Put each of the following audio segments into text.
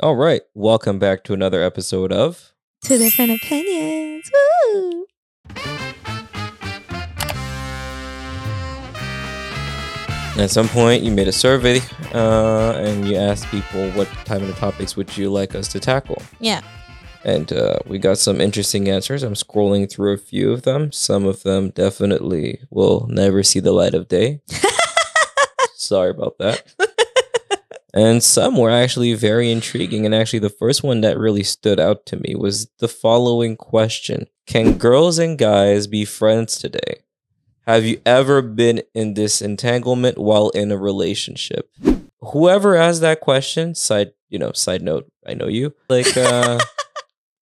All right. Welcome back to another episode of Two different opinions. Woo! At some point, you made a survey uh, and you asked people what type of topics would you like us to tackle. Yeah. And uh, we got some interesting answers. I'm scrolling through a few of them. Some of them definitely will never see the light of day. Sorry about that. and some were actually very intriguing. And actually, the first one that really stood out to me was the following question Can girls and guys be friends today? Have you ever been in this entanglement while in a relationship? Whoever asked that question, side you know, side note, I know you. Like uh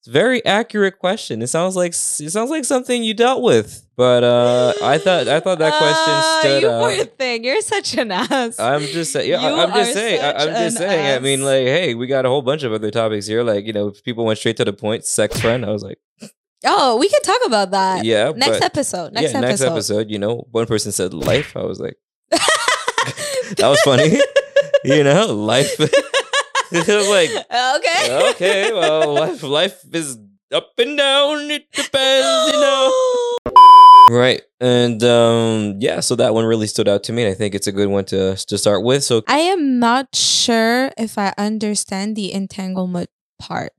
very accurate question. It sounds like it sounds like something you dealt with. But uh I thought I thought that question Ah, stood you out. poor thing. You're such an ass. I'm just saying. Yeah, You I'm just saying. I, I'm just saying. I mean, like, hey, we got a whole bunch of other topics here. Like, you know, if people went straight to the point. Sex friend. I was like, oh, we can talk about that. yeah. Next but, episode. Next yeah, episode. next episode. You know, one person said life. I was like, that was funny. you know, life. like, okay. okay, well, life, life is up and down. It depends, you know. Right, and um, yeah, so that one really stood out to me. and I think it's a good one to to start with. So I am not sure if I understand the entanglement part.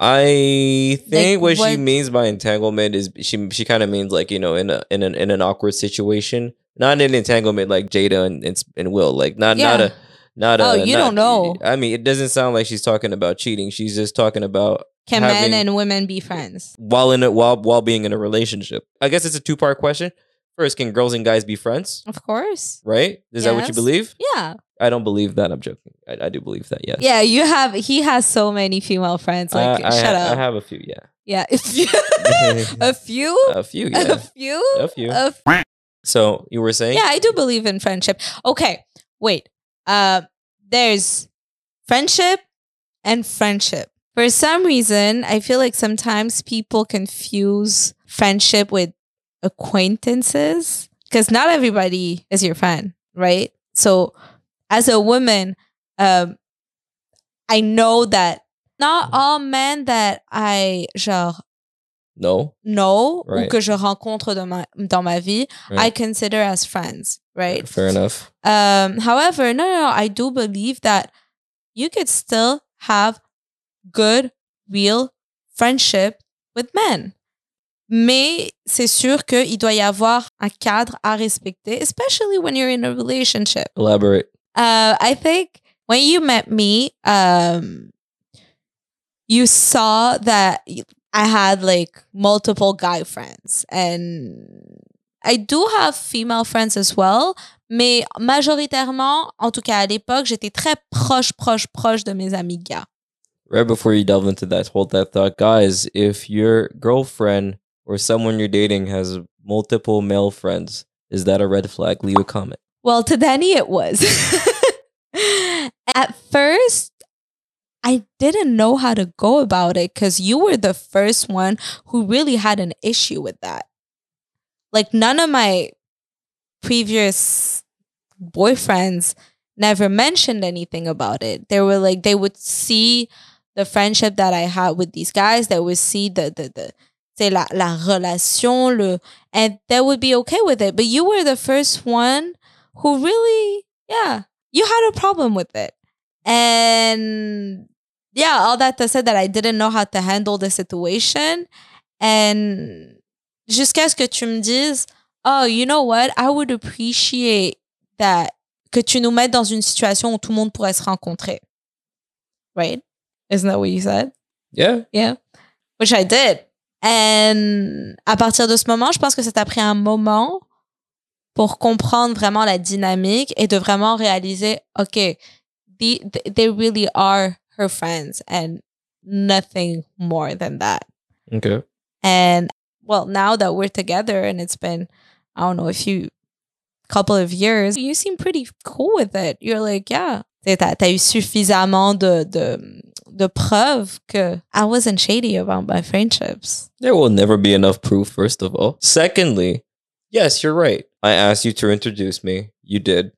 I think Like, what, she means by entanglement is she she kind of means like you know in a in an in an awkward situation, not an entanglement like Jada and and, and Will, like not not a not a. Oh, uh, you not- don't know. I mean, it doesn't sound like she's talking about cheating. She's just talking about Can having- men and women be friends? while in a while while being in a relationship. I guess it's a two part question. First, can girls and guys be friends? Of course. Right? Is that what you believe? Yeah. I don't believe that. I'm joking. I, I do believe that. Yes. Yeah, you have he has so many female friends. Like I, I shut ha- up. I have a few. Yeah. yeah. A few a few? A few. A few? A few. A f- So you were saying? yeah, I do believe in friendship. Okay, wait. Uh there's friendship and friendship. For some reason, I feel like sometimes people confuse friendship with acquaintances because not everybody is your friend, right? So, as a woman, um, I know that not all men that I genre No. ou Right. que je rencontre dans ma, dans ma vie, I consider as friends, right? Fair enough. Um, however, no, no, no, I do believe that you could still have good, real friendship with men. Mais c'est sûr qu'il doit y avoir un cadre à respecter, especially when you're in a relationship. Elaborate. Uh, I think when you met me, um, you saw that I had like multiple guy friends, and I do have female friends as well. Mais majoritairement, en tout cas à l'époque, j'étais très proche, proche, proche de mes amis gars. Right before you delve into that, hold that thought, guys. If your girlfriend or someone you're dating has multiple male friends, is that a red flag? Leave a comment. Well, to Danny, it was. At first, I didn't know how to go about it because you were the first one who really had an issue with that. Like, none of my previous boyfriends never mentioned anything about it. They were like, they would see the friendship that I had with these guys, they would see the, the, the, c'est la, la relation, le, and they would be okay with it. But you were the first one who really, yeah, you had a problem with it. And yeah, all that to say that I didn't know how to handle the situation. And jusqu'à ce que tu me dises, oh, you know what, I would appreciate that, que tu nous mettes dans une situation où tout le monde pourrait se rencontrer. Right? Isn't that what you said? Yeah. Yeah. Which I did. And à partir de ce moment, je pense que ça t'a pris un moment pour comprendre vraiment la dynamique et de vraiment réaliser, OK, the, they really are her friends and nothing more than that. Okay. And well, now that we're together and it's been, I don't know, a few couple of years, you seem pretty cool with it. You're like, yeah. Tu as, eu suffisamment de, de, de preuves que I wasn't shady about my friendships. There will never be enough proof, first of all. Secondly, yes, you're right. I asked you to introduce me. You did.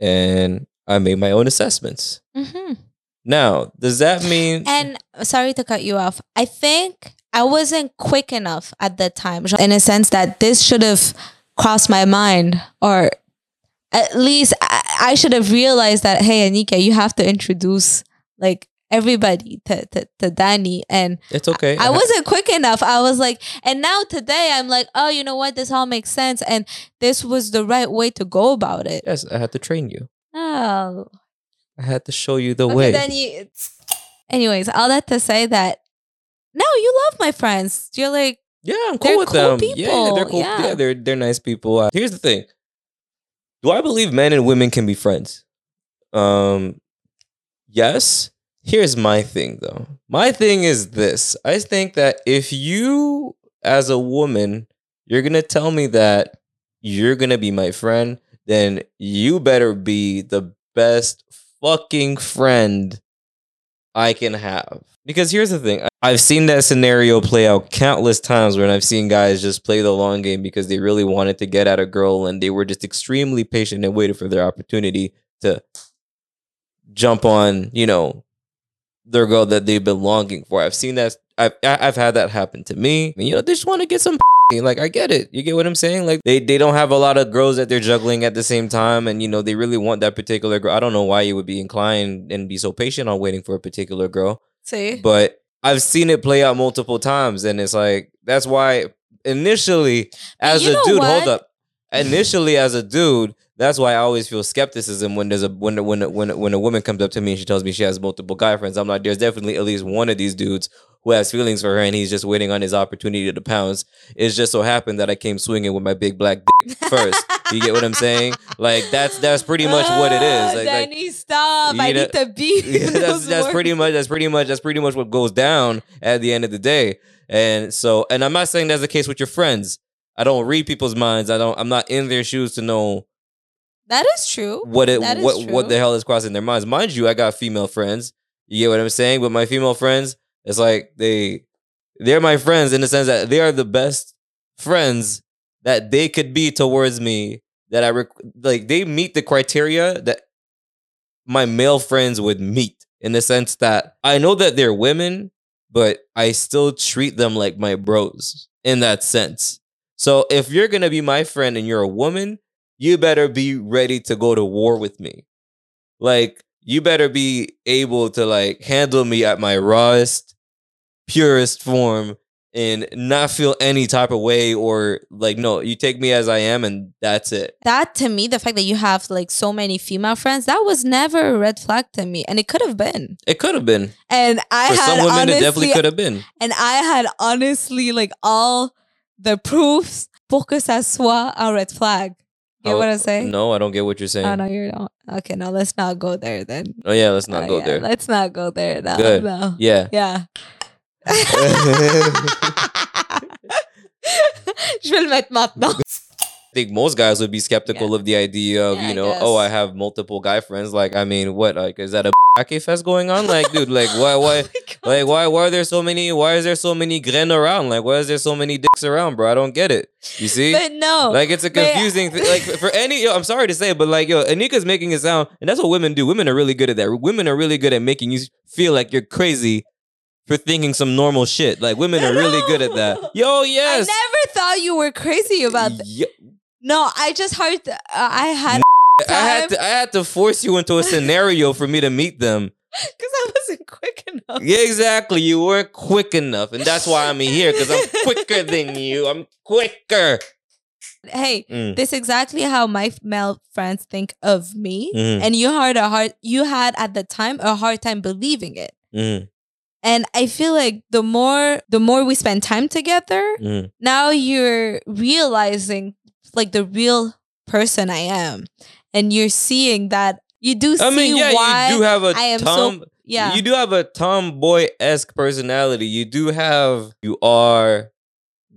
And I made my own assessments. Mm-hmm. Now, does that mean And sorry to cut you off. I think I wasn't quick enough at the time, in a sense that this should have crossed my mind, or at least I, I should have realized that hey, Anika, you have to introduce like everybody to, to, to Danny. And it's okay? I wasn't quick enough. I was like, and now today I'm like, oh, you know what? This all makes sense. And this was the right way to go about it. Yes, I had to train you. Oh. I had to show you the Okay, way. then you, anyways, all that to say that no, you love my friends. You're like, Yeah, I'm cool with cool them. Yeah, yeah, they're cool. yeah. Yeah. they're they're nice people. Uh, here's the thing. Do I believe men and women can be friends? Um yes. Here's my thing though. My thing is this. I think that if you as a woman, you're going to tell me that you're going to be my friend, then you better be the best fucking friend I can have. Because here's the thing I've seen that scenario play out countless times when I've seen guys just play the long game because they really wanted to get at a girl and they were just extremely patient and waited for their opportunity to jump on, you know, their girl that they've been longing for. I've seen that. I've, I've had that happen to me. You know, they just want to get some. Like I get it. You get what I'm saying? Like they, they don't have a lot of girls that they're juggling at the same time, and you know they really want that particular girl. I don't know why you would be inclined and be so patient on waiting for a particular girl see, but I've seen it play out multiple times, and it's like that's why initially, as a dude, what? hold up. Initially, as a dude, that's why I always feel skepticism when there's a when when when when a woman comes up to me and she tells me she has multiple guy friends. I'm like, there's definitely at least one of these dudes who has feelings for her, and he's just waiting on his opportunity to pounce. It just so happened that I came swinging with my big black dick first. you get what I'm saying? Like that's that's pretty much what it is. Ah, Like, like, stop! I know- need to be. yeah, that's that's pretty much that's pretty much that's pretty much what goes down at the end of the day. And so, and I'm not saying that's the case with your friends. I don't read people's minds. I don't. I'm not in their shoes to know That is true. what it That is what what the hell is crossing their minds. Mind you, I got female friends. You get what I'm saying? But my female friends, it's like they they're my friends in the sense that they are the best friends that they could be towards me. That I rec- like they meet the criteria that my male friends would meet in the sense that I know that they're women, but I still treat them like my bros in that sense. So if you're gonna be my friend and you're a woman, you better be ready to go to war with me. Like you better be able to like handle me at my rawest, purest form and not feel any type of way or like no, you take me as I am and that's it. That to me, the fact that you have like so many female friends, that was never a red flag to me, and it could have been. It could have been. And I For had some women honestly, it definitely could have been. and I had honestly like all the proofs pour que ça soit un red flag. Get Oh, what I'm saying? No, I don't get what you're oh, saying. Oh no, you're not. Okay, no, let's not go there then. Oh yeah, let's not Oh, go yeah, there. Let's not go there. No, Good. no. Yeah. Yeah. Je vais le mettre maintenant. I think most guys would be skeptical of the idea of, Yeah, you know, oh, I have multiple guy friends. Like, I mean, what? Like, is that a ake fest going on? Like, dude, like, why, why, oh like, why, why are there so many? Why is there so many gren around? Like, why is there so many dicks around, bro? I don't get it. You see? But no. Like it's a confusing thing. Like for any, yo, I'm sorry to say, but like yo, Anika's making it sound, and that's what women do. Women are really good at that. Women are really good at making you feel like you're crazy for thinking some normal shit. Like women are really good at that. Yo, yes. I never thought you were crazy about that. Yo- No, I just heard. Uh, I had I had to I had to force you into a scenario for me to meet them. because I wasn't quick enough. Yeah, exactly. You weren't quick enough, and that's why I'm here because I'm quicker than you. I'm quicker. Hey, Mm. this is exactly how my male friends think of me, Mhm. and you had a hard. You had at the time a hard time believing it. Mm, And I feel like the more the more we spend time together, mm. now you're realizing like the real person I am, and you're seeing that you do see I mean, yeah, why you do have a I am so- tom. yeah. You do have a tomboy esque personality. You do have. You are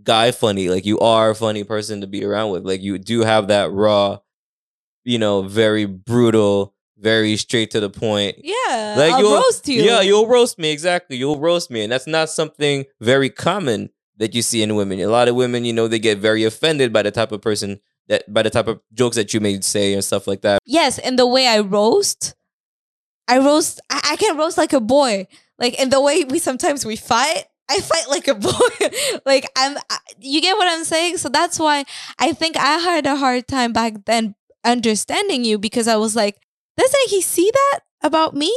guy funny. Like you are a funny person to be around with. Like you do have that raw, you know, very brutal, very straight to the point. yeah, Like I'll you'll roast you. Yeah, you'll roast me exactly. You'll roast me, and that's not something very common that you see in women. A lot of women, you know, they get very offended by the type of person that by the type of jokes that you may say and stuff like that. Yes, and the way I roast, I roast. I, I can roast like a boy. Like in the way we sometimes we fight. I fight like a boy. like I'm. I, you get what I'm saying? So that's why I think I had a hard time back then understanding you because I was like, doesn't he see that about me?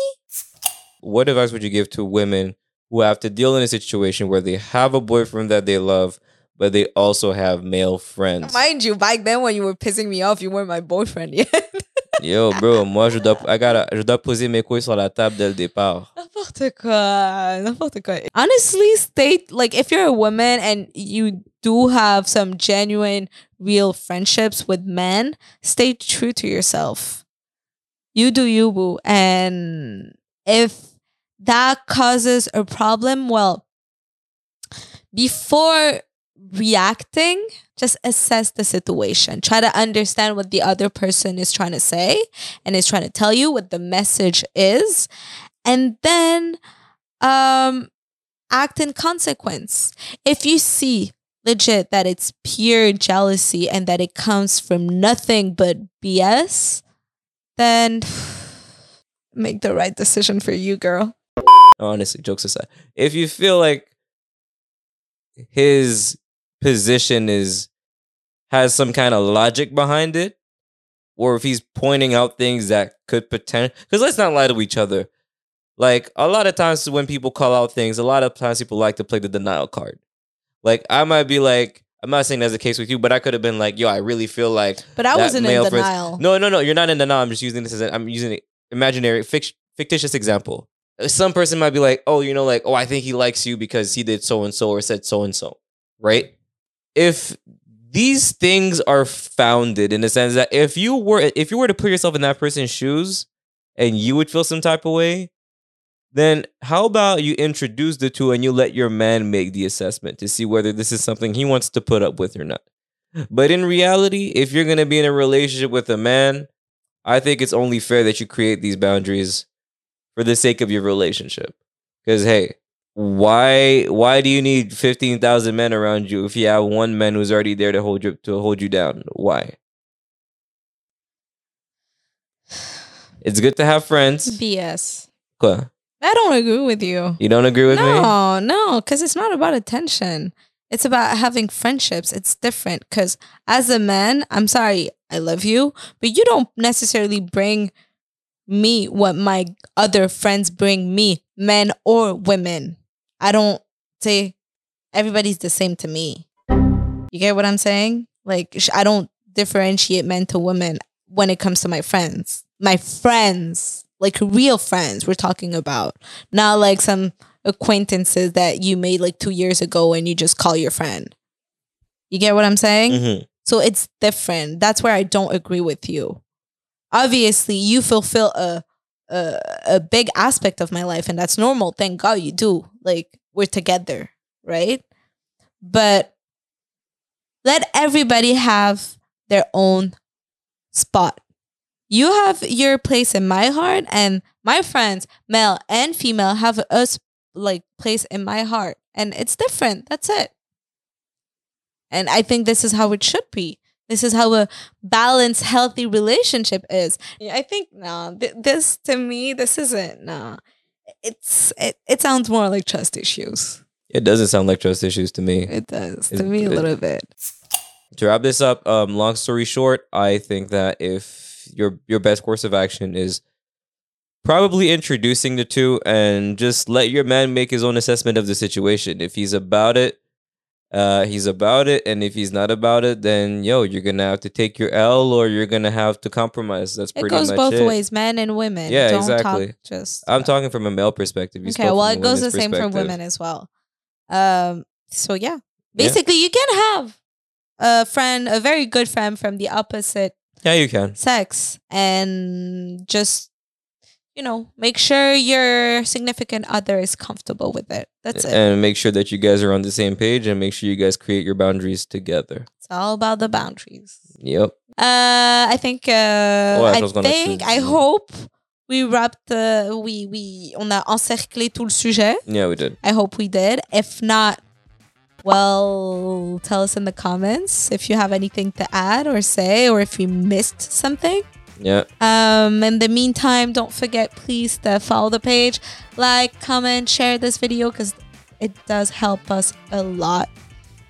What advice would you give to women who have to deal in a situation where they have a boyfriend that they love, but they also have male friends? Mind you, back then when you were pissing me off, you weren't my boyfriend yet. Yo, bro, moi, je dois, I gotta, je dois poser mes couilles sur la table dès le départ. N'importe quoi. N'importe quoi. Honestly, stay, like, if you're a woman and you do have some genuine, real friendships with men, stay true to yourself. You do you, boo. And if that causes a problem, well, before reacting, just assess the situation. Try to understand what the other person is trying to say and is trying to tell you what the message is. And then um act in consequence. If you see legit that it's pure jealousy and that it comes from nothing but BS, then make the right decision for you, girl. Honestly, jokes aside, if you feel like his position is has some kind of logic behind it, or if he's pointing out things that could potential, because let's not lie to each other. Like a lot of times when people call out things, a lot of times people like to play the denial card. Like I might be like, I'm not saying that's the case with you, but I could have been like, yo, I really feel like. But I wasn't in male friends- denial. No, no, no. You're not in denial. I'm just using this as a, I'm using an imaginary fict- fictitious example. Some person might be like, oh, you know, like, oh, I think he likes you because he did so and so or said so and so, right? If these things are founded in the sense that if you were if you were to put yourself in that person's shoes and you would feel some type of way, then how about you introduce the two and you let your man make the assessment to see whether this is something he wants to put up with or not. But in reality, if you're going to be in a relationship with a man, I think it's only fair that you create these boundaries for the sake of your relationship. Cuz hey, why why do you need 15,000 men around you if you have one man who's already there to hold you to hold you down? Why? It's good to have friends. BS. I don't agree with you. You don't agree with me? no, no, because it's not about attention. It's about having friendships. It's different. Because as a man, I'm sorry, I love you, but you don't necessarily bring me what my other friends bring me, men or women. I don't say everybody's the same to me. You get what I'm saying? Like, I don't differentiate men to women when it comes to my friends. My friends, like real friends, we're talking about, not like some acquaintances that you made like two years ago and you just call your friend. You get what I'm saying? Mhm. So it's different. That's where I don't agree with you. Obviously, you fulfill a a, a big aspect of my life, and that's normal. Thank God you do. Like we're together, right? But let everybody have their own spot. You have your place in my heart, and my friends, male and female, have a like place in my heart, and it's different. That's it. And I think this is how it should be. This is how a balanced, healthy relationship is. Yeah, I think no, th- this to me, this isn't no. It's it, it sounds more like trust issues. It doesn't sound like trust issues to me. It does to It- me a it- little bit. to wrap this up, um, long story short, I think that if your your best course of action is probably introducing the two and just let your man make his own assessment of the situation. If he's about it, uh, he's about it, and if he's not about it, then yo, you're gonna have to take your L or you're gonna have to compromise. That's pretty much It goes both it. ways, men and women. Yeah, Don't exactly. Talk just I'm talking from a male perspective. You Okay, well, it goes the same for women as well. Um, so yeah, Yeah. basically, you can have a friend, a very good friend from the opposite Yeah, you can. sex, and just you know, make sure your significant other is comfortable with it. That's it. And make sure that you guys are on the same page and make sure you guys create your boundaries together. It's all about the boundaries. Yep. Uh, I think. Uh, je I a think. I hope we wrapped. Uh, we we on a encerclé tout le sujet. Yeah, we did. I hope we did. If not, well, tell us in the comments if you have anything to add or say, or if we missed something. Yeah. Um, in the meantime, don't forget, please, to follow the page, like, comment, share this video because it does help us a lot.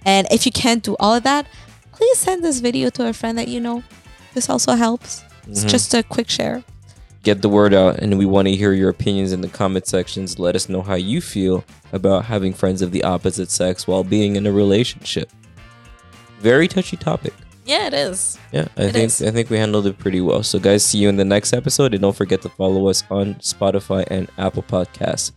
And if you can't do all of that, please send this video to a friend that you know. This also helps. It's Mhm. just a quick share. get the word out and we want to hear your opinions in the comment sections let us know how you feel about having friends of the opposite sex while being in a relationship very touchy topic Yeah, it is. yeah i It think is. i think we handled it pretty well so guys see you in the next episode and don't forget to follow us on spotify and apple podcasts.